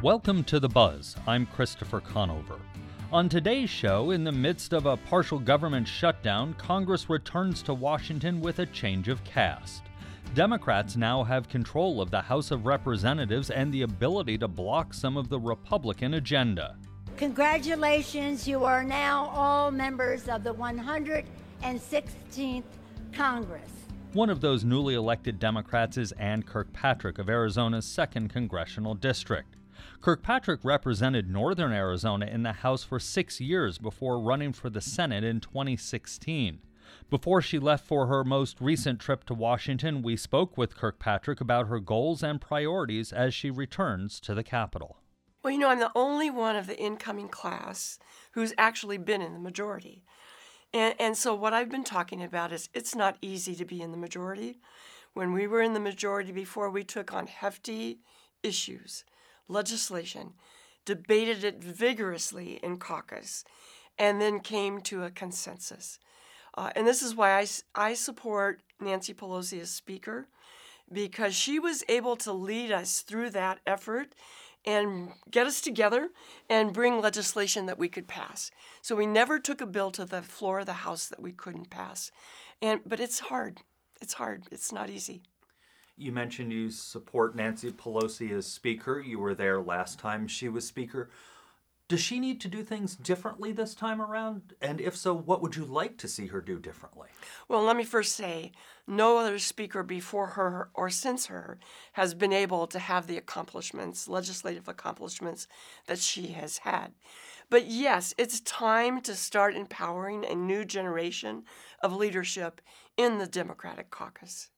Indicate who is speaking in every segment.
Speaker 1: Welcome to The Buzz. I'm Christopher Conover. On today's show, in the midst of a partial government shutdown, Congress returns to Washington with a change of cast. Democrats now have control of the House of Representatives and the ability to block some of the Republican agenda.
Speaker 2: Congratulations, you are now all members of the 116th Congress.
Speaker 1: One of those newly elected Democrats is Ann Kirkpatrick of Arizona's 2nd Congressional District. Kirkpatrick represented Northern Arizona in the House for six years before running for the Senate in 2016. Before she left for her most recent trip to Washington, we spoke with Kirkpatrick about her goals and priorities as she returns to the Capitol.
Speaker 3: Well, you know, I'm the only one of the incoming class who's actually been in the majority. And, and so, what I've been talking about is it's not easy to be in the majority. When we were in the majority before, we took on hefty issues legislation, debated it vigorously in caucus, and then came to a consensus. Uh, and this is why I, I support Nancy Pelosi as Speaker, because she was able to lead us through that effort and get us together and bring legislation that we could pass. So we never took a bill to the floor of the House that we couldn't pass. And but it's hard. It's hard. It's not easy.
Speaker 1: You mentioned you support Nancy Pelosi as Speaker. You were there last time she was Speaker. Does she need to do things differently this time around? And if so, what would you like to see her do differently?
Speaker 3: Well, let me first say no other speaker before her or since her has been able to have the accomplishments, legislative accomplishments, that she has had. But yes, it's time to start empowering a new generation of leadership in the Democratic caucus.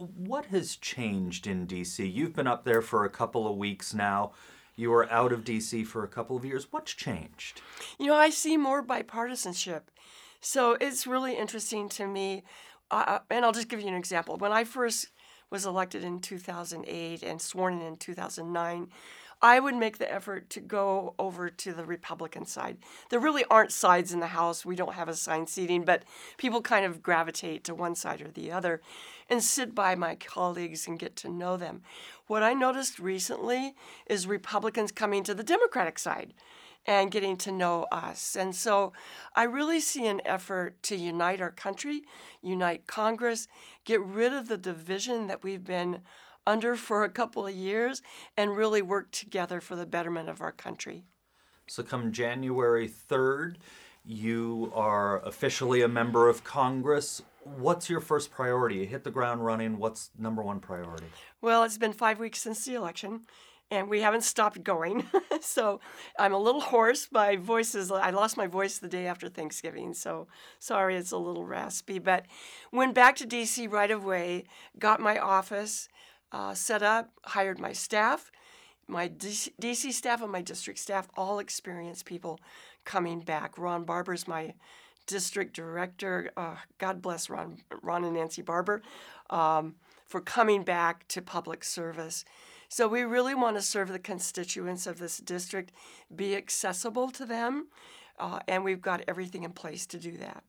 Speaker 1: What has changed in DC? You've been up there for a couple of weeks now. You were out of DC for a couple of years. What's changed?
Speaker 3: You know, I see more bipartisanship. So it's really interesting to me. Uh, and I'll just give you an example. When I first was elected in 2008 and sworn in in 2009, I would make the effort to go over to the Republican side. There really aren't sides in the House. We don't have assigned seating, but people kind of gravitate to one side or the other and sit by my colleagues and get to know them. What I noticed recently is Republicans coming to the Democratic side and getting to know us. And so I really see an effort to unite our country, unite Congress, get rid of the division that we've been under for a couple of years and really work together for the betterment of our country.
Speaker 1: So, come January 3rd, you are officially a member of Congress. What's your first priority? You hit the ground running. What's number one priority?
Speaker 3: Well, it's been five weeks since the election, and we haven't stopped going. so I'm a little hoarse. My voice is, I lost my voice the day after Thanksgiving. So sorry, it's a little raspy. But went back to DC right away, got my office uh, set up, hired my staff. My DC, staff and my district staff all experienced people coming back. Ron Barber's my district director. Uh, God bless Ron, Ron and Nancy Barber um, for coming back to public service. So we really want to serve the constituents of this district, be accessible to them, uh, and we've got everything in place to do that.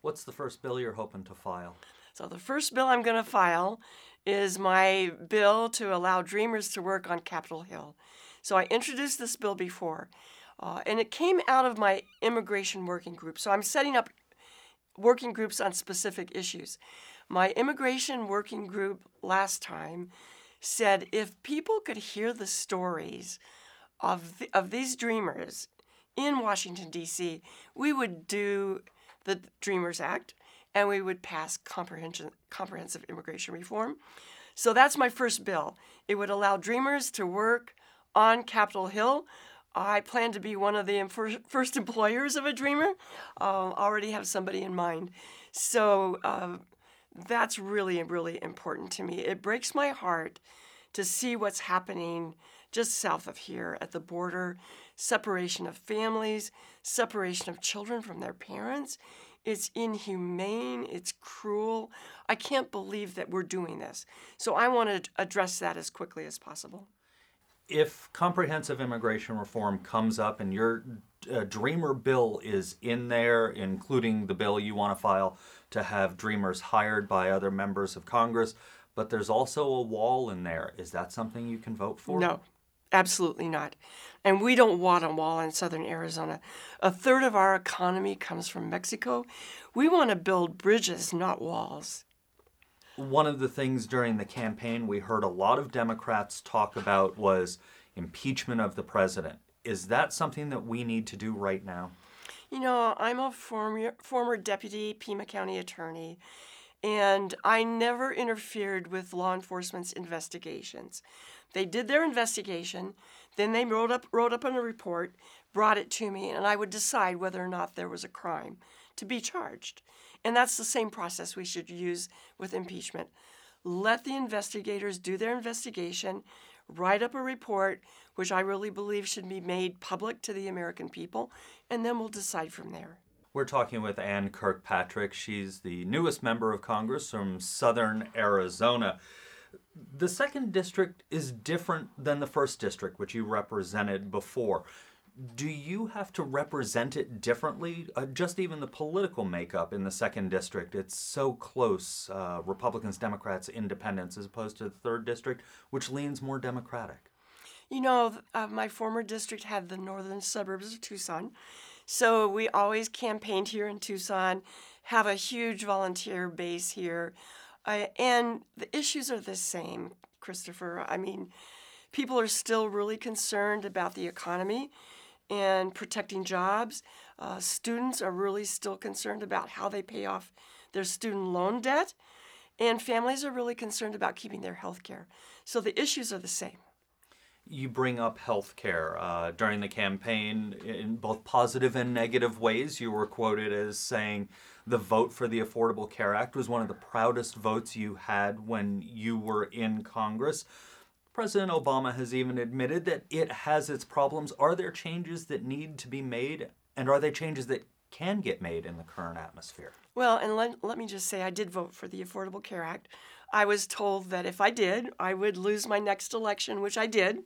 Speaker 1: What's the first bill you're hoping to file?
Speaker 3: So the first bill I'm going to file is my bill to allow Dreamers to work on Capitol Hill. So I introduced this bill before, uh, and it came out of my immigration working group. So I'm setting up working groups on specific issues. My immigration working group last time said if people could hear the stories of, the, of these dreamers in Washington, D.C., we would do the Dreamers Act and we would pass comprehensive, immigration reform. So that's my first bill. It would allow Dreamers to work on Capitol Hill. I plan to be one of the first employers of a Dreamer. Uh, already have somebody in mind. So uh, that's really, really important to me. It breaks my heart to see what's happening just south of here at the border separation of families, separation of children from their parents. It's inhumane, it's cruel. I can't believe that we're doing this. So I want to address that as quickly as possible.
Speaker 1: If comprehensive immigration reform comes up and your uh, Dreamer bill is in there, including the bill you want to file to have Dreamers hired by other members of Congress, but there's also a wall in there, is that something you can vote for?
Speaker 3: No, Absolutely not. And we don't want a wall in southern Arizona. A third of our economy comes from Mexico. We want to build bridges, not walls.
Speaker 1: One of the things during the campaign we heard a lot of Democrats talk about was impeachment of the president. Is that something that we need to do right now?
Speaker 3: You know, I'm a former former deputy Pima County attorney, and I never interfered with law enforcement's investigations. They did their investigation, then they wrote up wrote up on a report, brought it to me, and I would decide whether or not there was a crime to be charged. And that's the same process we should use with impeachment. Let the investigators do their investigation, write up a report, which I really believe should be made public to the American people, and then we'll decide from there.
Speaker 1: We're talking with Ann Kirkpatrick. She's the newest member of Congress from southern Arizona. The second district is different than the first district, which you represented before. Do you have to represent it differently? Uh, just even the political makeup in the second district, it's so close uh, Republicans, Democrats, independents, as opposed to the third district, which leans more Democratic.
Speaker 3: You know, uh, my former district had the northern suburbs of Tucson. So we always campaigned here in Tucson, have a huge volunteer base here. Uh, and the issues are the same, Christopher. I mean, people are still really concerned about the economy and protecting jobs. Uh, students are really still concerned about how they pay off their student loan debt. And families are really concerned about keeping their health care. So the issues are the same.
Speaker 1: You bring up health care. Uh, during the campaign, in both positive and negative ways, you were quoted as saying, the vote for the Affordable Care Act was one of the proudest votes you had when you were in Congress. President Obama has even admitted that it has its problems. Are there changes that need to be made? And are there changes that can get made in the current atmosphere?
Speaker 3: Well, and let, let me just say, I did vote for the Affordable Care Act. I was told that if I did, I would lose my next election, which I did,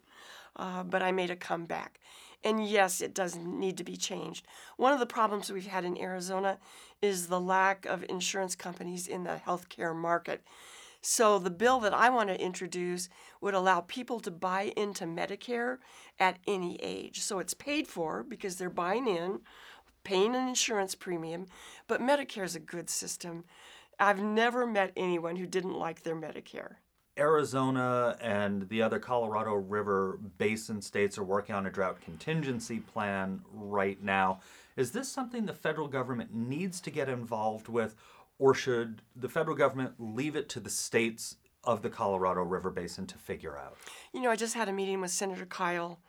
Speaker 3: uh, but I made a comeback. And yes, it does need to be changed. One of the problems we've had in Arizona is the lack of insurance companies in the healthcare market. So, the bill that I want to introduce would allow people to buy into Medicare at any age. So, it's paid for because they're buying in, paying an insurance premium, but Medicare is a good system. I've never met anyone who didn't like their Medicare.
Speaker 1: Arizona and the other Colorado River basin states are working on a drought contingency plan right now. Is this something the federal government needs to get involved with, or should the federal government leave it to the states of the Colorado River basin to figure out?
Speaker 3: You know, I just had a meeting with Senator Kyl,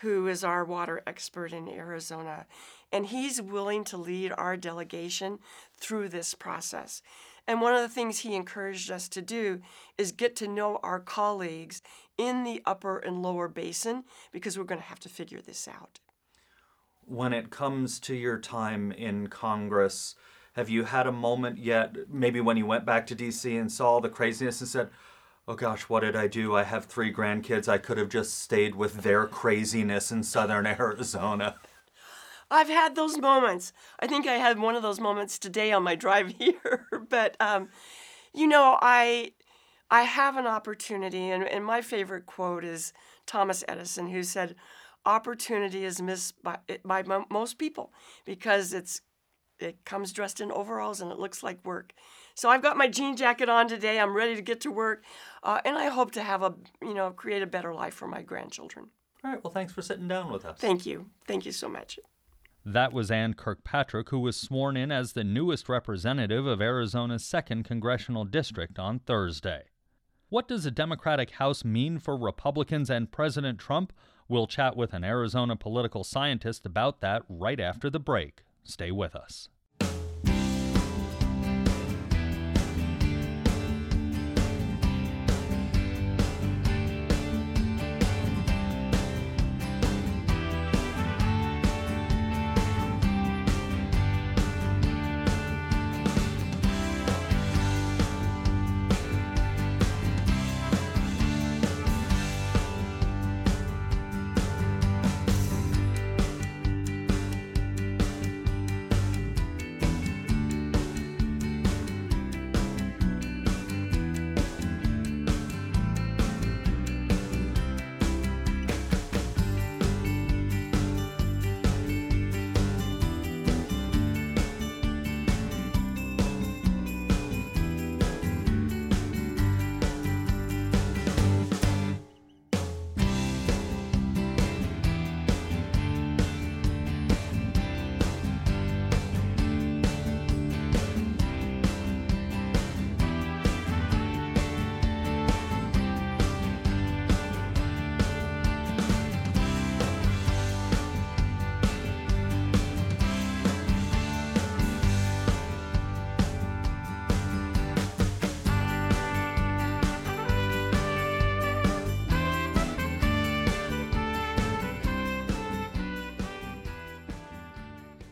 Speaker 3: who is our water expert in Arizona, and he's willing to lead our delegation through this process. And one of the things he encouraged us to do is get to know our colleagues in the upper and lower basin because we're going to have to figure this out.
Speaker 1: When it comes to your time in Congress, have you had a moment yet, maybe when you went back to DC and saw the craziness and said, oh gosh, what did I do? I have three grandkids. I could have just stayed with their craziness in southern Arizona.
Speaker 3: I've had those moments. I think I had one of those moments today on my drive here. but um, you know, I I have an opportunity, and, and my favorite quote is Thomas Edison, who said, "Opportunity is missed by by most people because it's it comes dressed in overalls and it looks like work." So I've got my jean jacket on today. I'm ready to get to work, uh, and I hope to have a you know create a better life for my grandchildren.
Speaker 1: All right. Well, thanks for sitting down with us.
Speaker 3: Thank you. Thank you so much.
Speaker 1: That was Ann Kirkpatrick, who was sworn in as the newest representative of Arizona's 2nd Congressional District on Thursday. What does a Democratic House mean for Republicans and President Trump? We'll chat with an Arizona political scientist about that right after the break. Stay with us.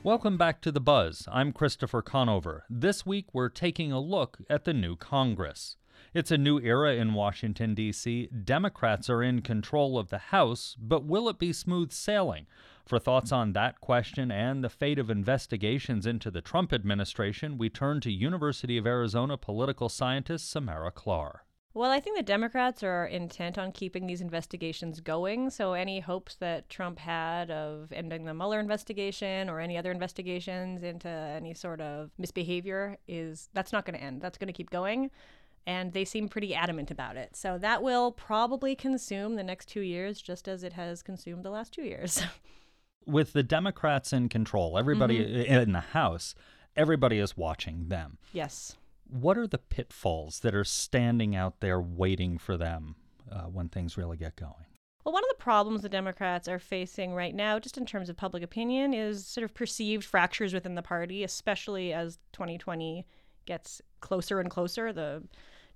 Speaker 1: Welcome back to The Buzz. I'm Christopher Conover. This week we're taking a look at the new Congress. It's a new era in Washington, D.C. Democrats are in control of the House, but will it be smooth sailing? For thoughts on that question and the fate of investigations into the Trump administration, we turn to University of Arizona political scientist Samara Klar.
Speaker 4: Well, I think the Democrats are intent on keeping these investigations going. So, any hopes that Trump had of ending the Mueller investigation or any other investigations into any sort of misbehavior is that's not going to end. That's going to keep going. And they seem pretty adamant about it. So, that will probably consume the next two years just as it has consumed the last two years.
Speaker 1: With the Democrats in control, everybody mm-hmm. in the House, everybody is watching them.
Speaker 4: Yes
Speaker 1: what are the pitfalls that are standing out there waiting for them uh, when things really get going?
Speaker 4: Well, one of the problems the Democrats are facing right now, just in terms of public opinion, is sort of perceived fractures within the party, especially as 2020 gets closer and closer. The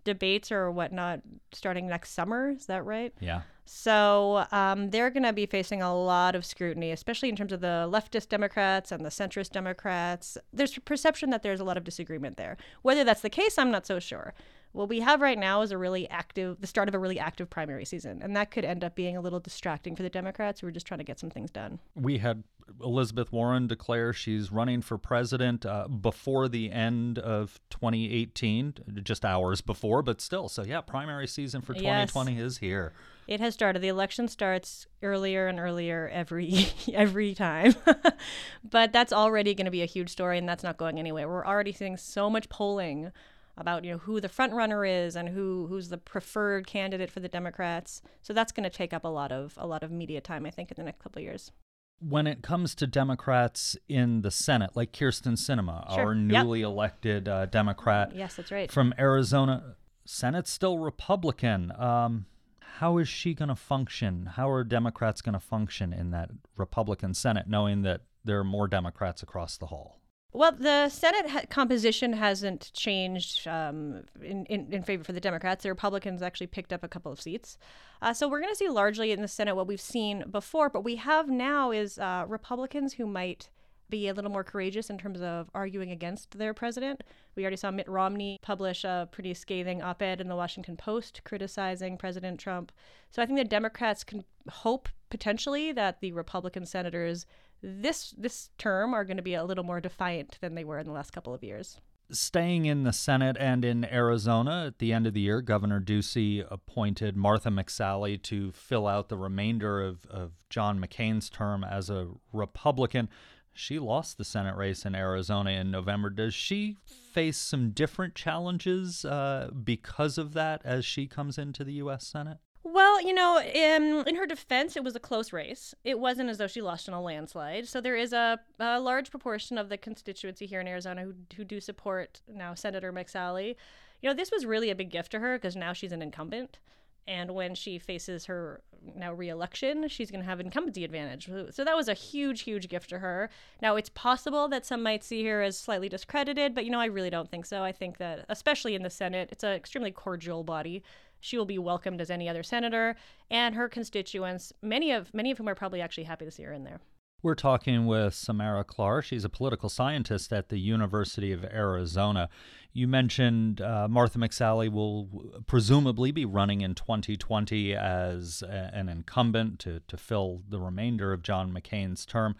Speaker 4: debates or whatnot starting next summer. Is that right?
Speaker 1: Yeah.
Speaker 4: So um, they're going to be facing a lot of scrutiny, especially in terms of the leftist Democrats and the centrist Democrats. There's a perception that there's a lot of disagreement there. Whether that's the case, I'm not so sure what we have right now is a really active, the start of a really active primary season. And that could end up being a little distracting for the Democrats who are just trying to get some things done.
Speaker 1: We had Elizabeth Warren declare she's running for president uh, before the end of 2018, just hours before, but still. So, yeah, primary season for 2020 yes. is here.
Speaker 4: It has started. The election starts earlier and earlier every every time. but that's already going to be a huge story and that's not going anywhere. We're already seeing so much polling about you know who the front runner is and who who's the preferred candidate for the Democrats. So that's going to take up a lot of a lot of media time, I think, in the next couple of years.
Speaker 1: When it comes to Democrats in the Senate, like Kyrsten Sinema,
Speaker 4: sure.
Speaker 1: our newly
Speaker 4: yep.
Speaker 1: elected uh, Democrat,
Speaker 4: yes, that's right,
Speaker 1: from Arizona, Senate's still Republican. Um, how is she going to function? How are Democrats going to function in that Republican Senate, knowing that there are more Democrats across the hall?
Speaker 4: Well, the Senate ha- composition hasn't changed um, in, in, in, favor for the Democrats. The Republicans actually picked up a couple of seats. Uh, so we're going to see largely in the Senate what we've seen before. But we have now is uh, Republicans who might be a little more courageous in terms of arguing against their president. We already saw Mitt Romney publish a pretty scathing op ed in the Washington Post criticizing President Trump. So I think the Democrats can hope potentially that the Republican senators this this term are going to be a little more defiant than they were in the last couple of years.
Speaker 1: Staying in the Senate and in Arizona at the end of the year, Governor Ducey appointed Martha McSally to fill out the remainder of, of John McCain's term as a Republican. She lost the Senate race in Arizona in November. Does she face some different challenges uh, because of that as she comes into the U.S. Senate?
Speaker 4: Well, you know, in, in her defense, it was a close race. It wasn't as though she lost in a landslide. So there is a, a large proportion of the constituency here in Arizona who, who do support now Senator McSally. You know, this was really a big gift to her because now she's an incumbent. And when she faces her now reelection, she's going to have incumbency advantage. So that was a huge, huge gift to her. Now, it's possible that some might see her as slightly discredited, but, you know, I really don't think so. I think that, especially in the Senate, it's an extremely cordial body she will be welcomed as any other senator, and her constituents, many of many of whom are probably actually happy to see her in there.
Speaker 1: We're talking with Samara Klar. She's a political scientist at the University of Arizona. You mentioned uh, Martha McSally will presumably be running in 2020 as a, an incumbent to, to fill the remainder of John McCain's term.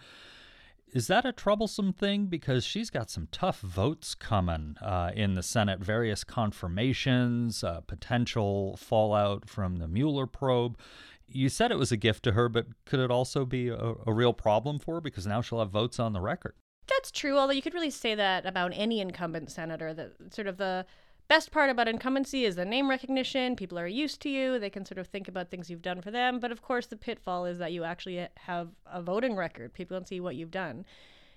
Speaker 1: Is that a troublesome thing? Because she's got some tough votes coming uh, in the Senate, various confirmations, uh, potential fallout from the Mueller probe. You said it was a gift to her, but could it also be a, a real problem for her because now she'll have votes on the record?
Speaker 4: That's true, although you could really say that about any incumbent senator, that sort of the best part about incumbency is the name recognition. People are used to you. They can sort of think about things you've done for them. But of course, the pitfall is that you actually have a voting record. People can see what you've done.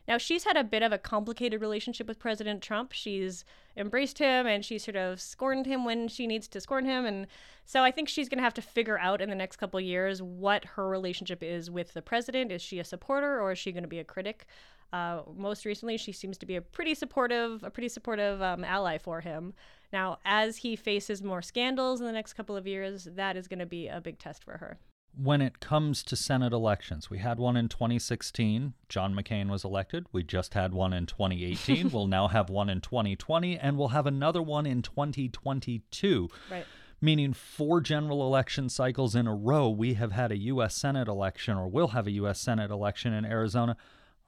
Speaker 4: Now, she's had a bit of a complicated relationship with President Trump. She's embraced him and she sort of scorned him when she needs to scorn him. And so I think she's going to have to figure out in the next couple years what her relationship is with the president. Is she a supporter or is she going to be a critic? Uh, most recently, she seems to be a pretty supportive, a pretty supportive um, ally for him. Now, as he faces more scandals in the next couple of years, that is going to be a big test for her.
Speaker 1: When it comes to Senate elections, we had one in 2016. John McCain was elected. We just had one in 2018. we'll now have one in 2020, and we'll have another one in 2022.
Speaker 4: Right.
Speaker 1: Meaning, four general election cycles in a row, we have had a U.S. Senate election or will have a U.S. Senate election in Arizona.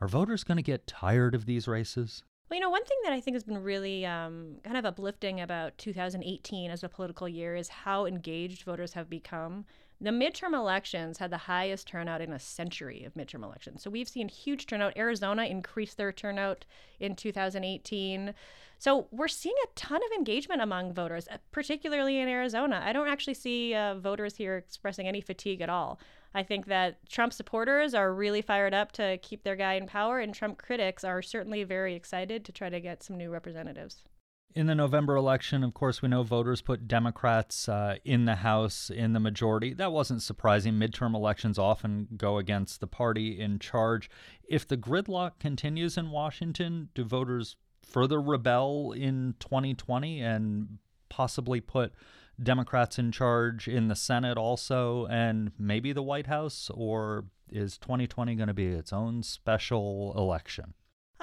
Speaker 1: Are voters going to get tired of these races?
Speaker 4: Well, you know, one thing that I think has been really um, kind of uplifting about 2018 as a political year is how engaged voters have become. The midterm elections had the highest turnout in a century of midterm elections. So we've seen huge turnout. Arizona increased their turnout in 2018. So we're seeing a ton of engagement among voters, uh, particularly in Arizona. I don't actually see uh, voters here expressing any fatigue at all. I think that Trump supporters are really fired up to keep their guy in power, and Trump critics are certainly very excited to try to get some new representatives.
Speaker 1: In the November election, of course, we know voters put Democrats uh, in the House in the majority. That wasn't surprising. Midterm elections often go against the party in charge. If the gridlock continues in Washington, do voters further rebel in 2020 and possibly put Democrats in charge in the Senate also, and maybe the White House? Or is 2020 going to be its own special election?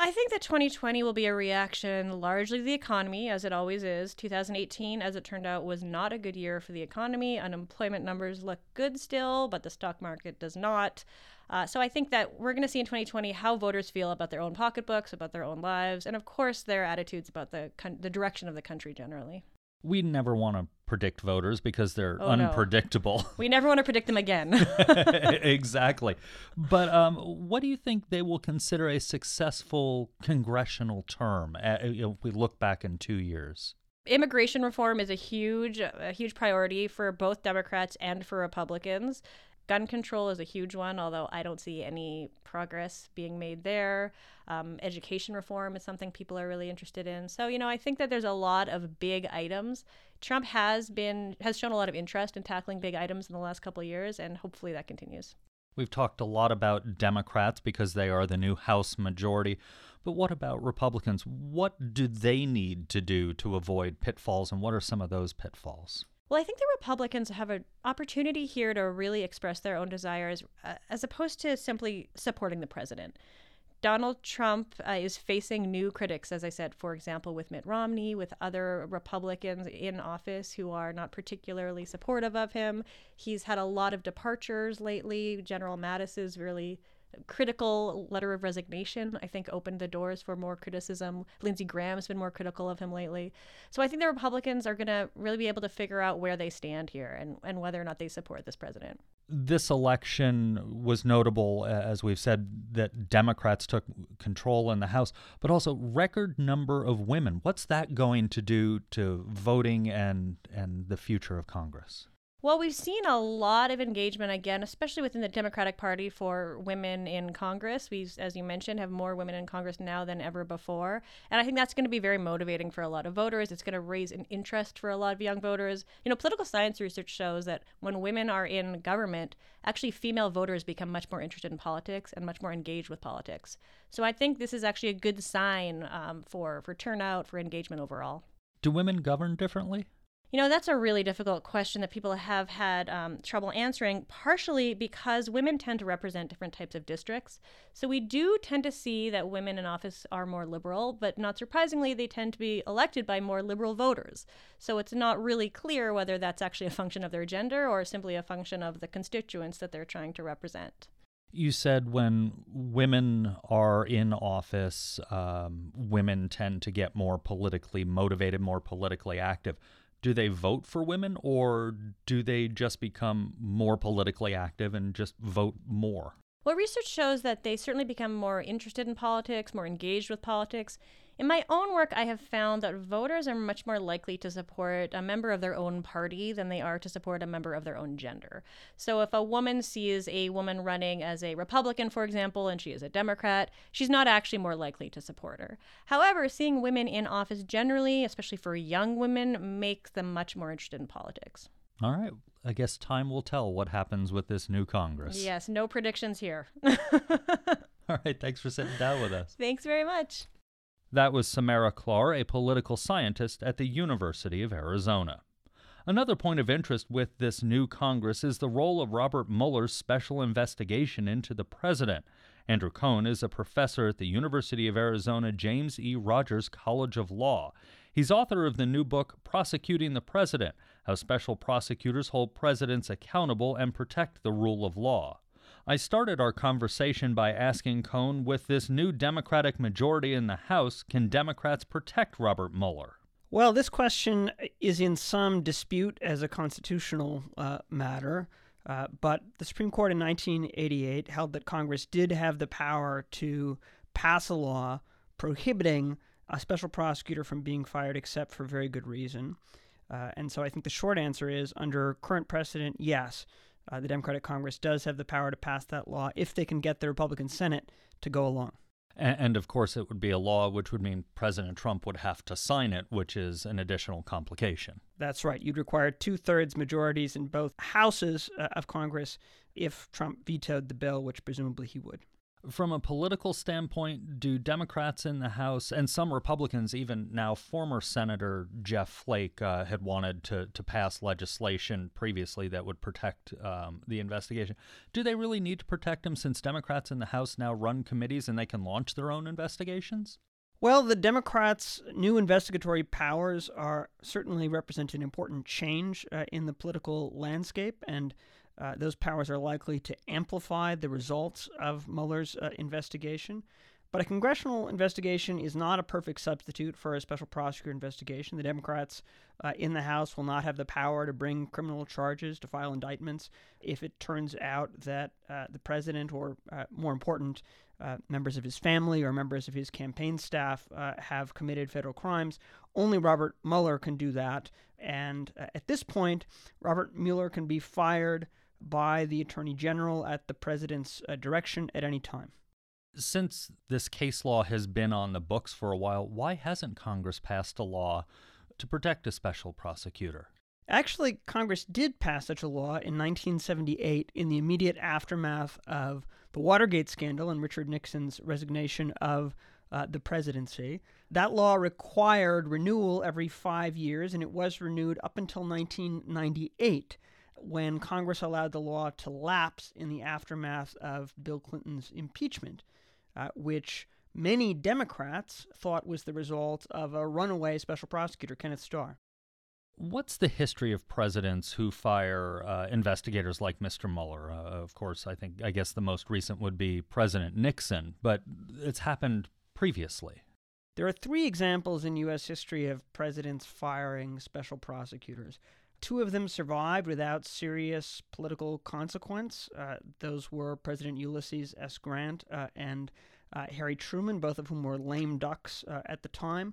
Speaker 4: I think that 2020 will be a reaction largely to the economy, as it always is. 2018, as it turned out, was not a good year for the economy. Unemployment numbers look good still, but the stock market does not. Uh, so I think that we're going to see in 2020 how voters feel about their own pocketbooks, about their own lives, and of course their attitudes about the con- the direction of the country generally.
Speaker 1: We never want to predict voters because they're
Speaker 4: Oh, no.
Speaker 1: unpredictable.
Speaker 4: We never want to predict them again.
Speaker 1: exactly. But um, what do you think they will consider a successful congressional term uh, if we look back in two years?
Speaker 4: Immigration reform is a huge, a huge priority for both Democrats and for Republicans. Gun control is a huge one, although I don't see any progress being made there. Um, education reform is something people are really interested in. So, you know, I think that there's a lot of big items. Trump has been has shown a lot of interest in tackling big items in the last couple of years, and hopefully that continues.
Speaker 1: We've talked a lot about Democrats because they are the new House majority. But what about Republicans? What do they need to do to avoid pitfalls, and what are some of those pitfalls?
Speaker 4: Well, I think the Republicans have an opportunity here to really express their own desires uh, as opposed to simply supporting the president. Donald Trump uh, is facing new critics, as I said, for example, with Mitt Romney, with other Republicans in office who are not particularly supportive of him. He's had a lot of departures lately. General Mattis is really critical letter of resignation, I think, opened the doors for more criticism. Lindsey Graham's been more critical of him lately. So I think the Republicans are going to really be able to figure out where they stand here and, and whether or not they support this president.
Speaker 1: This election was notable, as we've said, that Democrats took control in the House, but also record number of women. What's that going to do to voting and and the future of Congress?
Speaker 4: Well, we've seen a lot of engagement again, especially within the Democratic Party for women in Congress. We, as you mentioned, have more women in Congress now than ever before. And I think that's going to be very motivating for a lot of voters. It's going to raise an interest for a lot of young voters. You know, political science research shows that when women are in government, actually female voters become much more interested in politics and much more engaged with politics. So I think this is actually a good sign um, for, for turnout, for engagement overall.
Speaker 1: Do women govern differently?
Speaker 4: You know, that's a really difficult question that people have had um, trouble answering, partially because women tend to represent different types of districts. So we do tend to see that women in office are more liberal, but not surprisingly, they tend to be elected by more liberal voters. So it's not really clear whether that's actually a function of their gender or simply a function of the constituents that they're trying to represent.
Speaker 1: You said when women are in office, um, women tend to get more politically motivated, more politically active do they vote for women or do they just become more politically active and just vote more?
Speaker 4: Well, research shows that they certainly become more interested in politics, more engaged with politics. In my own work, I have found that voters are much more likely to support a member of their own party than they are to support a member of their own gender. So if a woman sees a woman running as a Republican, for example, and she is a Democrat, she's not actually more likely to support her. However, seeing women in office generally, especially for young women, makes them much more interested in politics.
Speaker 1: All right. I guess time will tell what happens with this new Congress.
Speaker 4: Yes, no predictions here.
Speaker 1: All right. Thanks for sitting down with us.
Speaker 4: Thanks very much.
Speaker 1: That was Samara Klar, a political scientist at the University of Arizona. Another point of interest with this new Congress is the role of Robert Mueller's special investigation into the president. Andrew Coan is a professor at the University of Arizona James E. Rogers College of Law. He's author of the new book, Prosecuting the President How Special Prosecutors Hold Presidents Accountable and Protect the Rule of Law. I started our conversation by asking Coan with this new Democratic majority in the House, can Democrats protect Robert Mueller?
Speaker 5: Well, this question is in some dispute as a constitutional uh, matter, uh, but the Supreme Court in 1988 held that Congress did have the power to pass a law prohibiting a special prosecutor from being fired except for very good reason. Uh, and so I think the short answer is under current precedent, yes, uh, the Democratic Congress does have the power to pass that law if they can get the Republican Senate to go along.
Speaker 1: And, and, of course, it would be a law which would mean President Trump would have to sign it, which is an additional complication.
Speaker 5: That's right. You'd require two thirds majorities in both houses uh, of Congress if Trump vetoed the bill, which presumably he would.
Speaker 1: From a political standpoint, do Democrats in the House and some Republicans, even now former Senator Jeff Flake, uh, had wanted to, to pass legislation previously that would protect um, the investigation? Do they really need to protect him since Democrats in the House now run committees and they can launch their own investigations?
Speaker 5: Well, the Democrats' new investigatory powers are certainly represent an important change uh, in the political landscape, and uh, those powers are likely to amplify the results of Mueller's uh, investigation. But a congressional investigation is not a perfect substitute for a special prosecutor investigation. The Democrats uh, in the House will not have the power to bring criminal charges, to file indictments, if it turns out that uh, the president, or uh, more important, uh, members of his family or members of his campaign staff have committed federal crimes. Only Robert Mueller can do that. And at this point, Robert Mueller can be fired by the Attorney General at the President's uh, direction at any time.
Speaker 1: Since this case law has been on the books for a while, why hasn't Congress passed a law to protect a special prosecutor?
Speaker 5: Actually, Congress did pass such a law in 1978 in the immediate aftermath of the Watergate scandal and Richard Nixon's resignation of uh, the presidency. That law required renewal every five years, and it was renewed up until 1998 when Congress allowed the law to lapse in the aftermath of Bill Clinton's impeachment, uh, which many Democrats thought was the result of a runaway special prosecutor, Kenneth Starr.
Speaker 1: What's the history of presidents who fire uh, investigators like Mr. Mueller? Uh, of course, I think I guess the most recent would be President Nixon, but it's happened previously.
Speaker 5: There are three examples in U.S. history of presidents firing special prosecutors. Two of them survived without serious political consequence. Uh, those were President Ulysses S. Grant uh, and uh, Harry Truman, both of whom were lame ducks uh, at the time.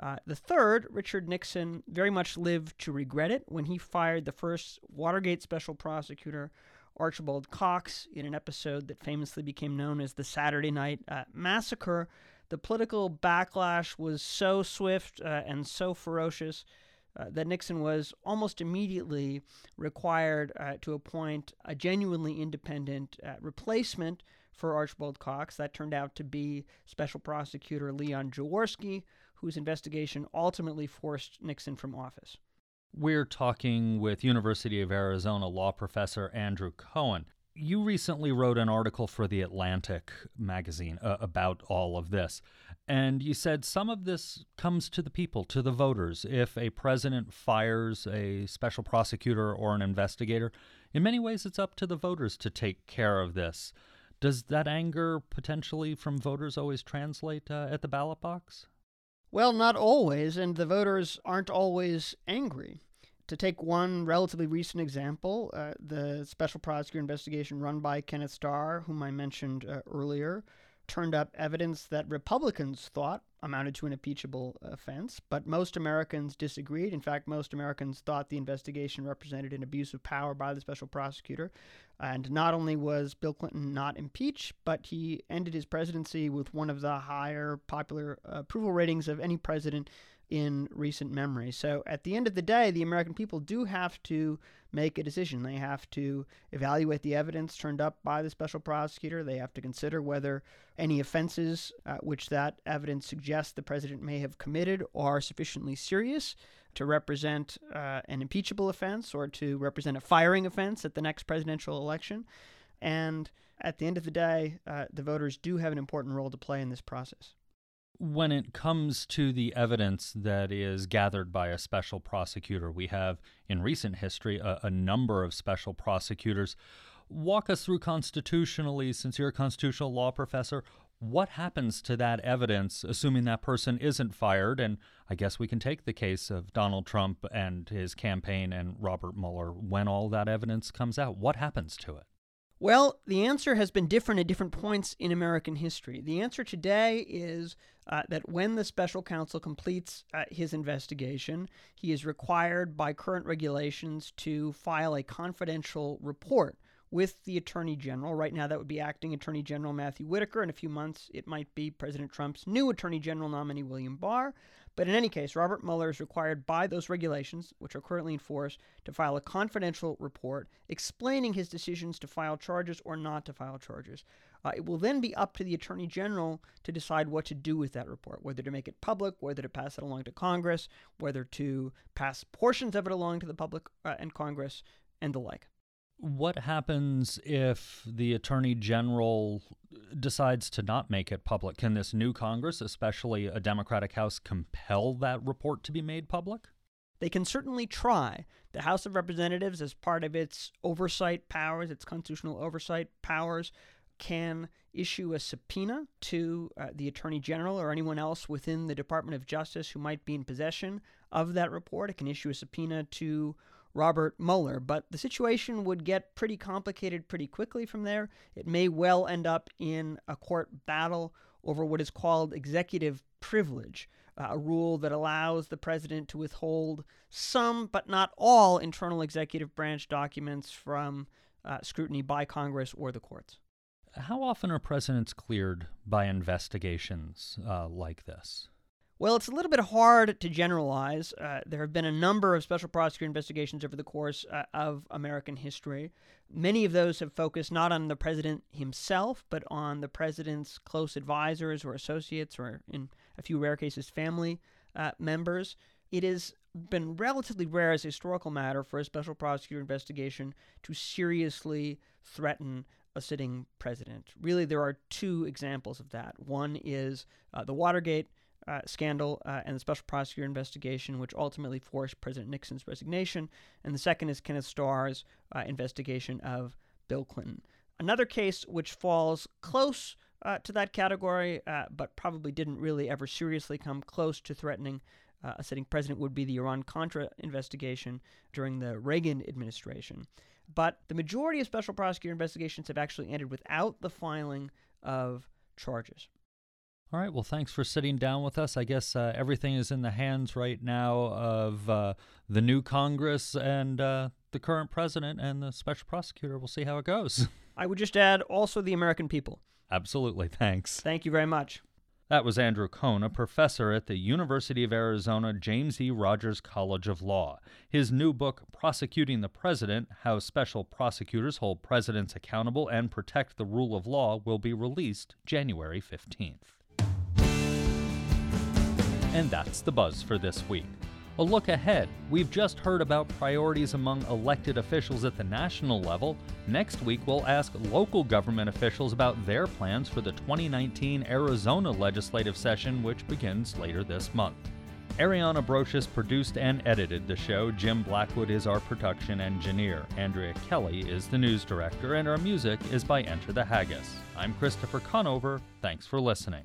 Speaker 5: Uh, the third, Richard Nixon, very much lived to regret it when he fired the first Watergate special prosecutor, Archibald Cox, in an episode that famously became known as the Saturday Night uh, Massacre. The political backlash was so swift and so ferocious uh, that Nixon was almost immediately required uh, to appoint a genuinely independent uh, replacement for Archibald Cox. That turned out to be Special Prosecutor Leon Jaworski, whose investigation ultimately forced Nixon from office.
Speaker 1: We're talking with University of Arizona law professor Andrew Coan you recently wrote an article for The Atlantic magazine uh, about all of this. And you said some of this comes to the people, to the voters. If a president fires a special prosecutor or an investigator, in many ways it's up to the voters to take care of this. Does that anger potentially from voters always translate uh, at the ballot box?
Speaker 5: Well, not always, and the voters aren't always angry. To take one relatively recent example, uh, the special prosecutor investigation run by Kenneth Starr, whom I mentioned uh, earlier, turned up evidence that Republicans thought amounted to an impeachable offense, but most Americans disagreed. In fact, most Americans thought the investigation represented an abuse of power by the special prosecutor. And not only was Bill Clinton not impeached, but he ended his presidency with one of the higher popular approval ratings of any president in recent memory. So at the end of the day, the American people do have to make a decision. They have to evaluate the evidence turned up by the special prosecutor. They have to consider whether any offenses uh, which that evidence suggests the president may have committed are sufficiently serious to represent uh, an impeachable offense or to represent a firing offense at the next presidential election. And at the end of the day, uh, the voters do have an important role to play in this process.
Speaker 1: When it comes to the evidence that is gathered by a special prosecutor, we have in recent history a, a number of special prosecutors. Walk us through constitutionally, since you're a constitutional law professor, what happens to that evidence, assuming that person isn't fired? And I guess we can take the case of Donald Trump and his campaign and Robert Mueller. When all that evidence comes out, what happens to it?
Speaker 5: Well, the answer has been different at different points in American history. The answer today is uh, that when the special counsel completes uh, his investigation, he is required by current regulations to file a confidential report with the Attorney General. Right now, that would be Acting Attorney General Matthew Whitaker. In a few months, it might be President Trump's new Attorney General nominee, William Barr. But in any case, Robert Mueller is required by those regulations, which are currently in force, to file a confidential report explaining his decisions to file charges or not to file charges. Uh, it will then be up to the Attorney General to decide what to do with that report, whether to make it public, whether to pass it along to Congress, whether to pass portions of it along to the public uh, and Congress, and the like.
Speaker 1: What happens if the Attorney General decides to not make it public? Can this new Congress, especially a Democratic House, compel that report to be made public?
Speaker 5: They can certainly try. The House of Representatives, as part of its oversight powers, its constitutional oversight powers, can issue a subpoena to uh, the Attorney General or anyone else within the Department of Justice who might be in possession of that report. It can issue a subpoena to Robert Mueller. But the situation would get pretty complicated pretty quickly from there. It may well end up in a court battle over what is called executive privilege, uh, a rule that allows the president to withhold some, but not all, internal executive branch documents from uh, scrutiny by Congress or the courts.
Speaker 1: How often are presidents cleared by investigations uh, like this?
Speaker 5: Well, it's a little bit hard to generalize. Uh, there have been a number of special prosecutor investigations over the course uh, of American history. Many of those have focused not on the president himself, but on the president's close advisors or associates, or in a few rare cases, family uh, members. It has been relatively rare as a historical matter for a special prosecutor investigation to seriously threaten a sitting president. Really, there are two examples of that. One is uh, the Watergate uh, scandal uh, and the special prosecutor investigation, which ultimately forced President Nixon's resignation. And the second is Kenneth Starr's uh, investigation of Bill Clinton. Another case which falls close uh, to that category, uh, but probably didn't really ever seriously come close to threatening uh, a sitting president, would be the Iran Contra investigation during the Reagan administration. But the majority of special prosecutor investigations have actually ended without the filing of charges.
Speaker 1: All right. Well, thanks for sitting down with us. I guess uh, everything is in the hands right now of uh, the new Congress and uh, the current president and the special prosecutor. We'll see how it goes.
Speaker 5: I would just add also the American people.
Speaker 1: Absolutely. Thanks.
Speaker 5: Thank you very much.
Speaker 1: That was Andrew Coan, a professor at the University of Arizona James E. Rogers College of Law. His new book, Prosecuting the President How Special Prosecutors Hold Presidents Accountable and Protect the Rule of Law, will be released January 15th. And that's the buzz for this week. A look ahead. We've just heard about priorities among elected officials at the national level. Next week, we'll ask local government officials about their plans for the 2019 Arizona legislative session, which begins later this month. Ariana Brocious produced and edited the show. Jim Blackwood is our production engineer. Andrea Kelly is the news director, and our music is by Enter the Haggis. I'm Christopher Conover. Thanks for listening.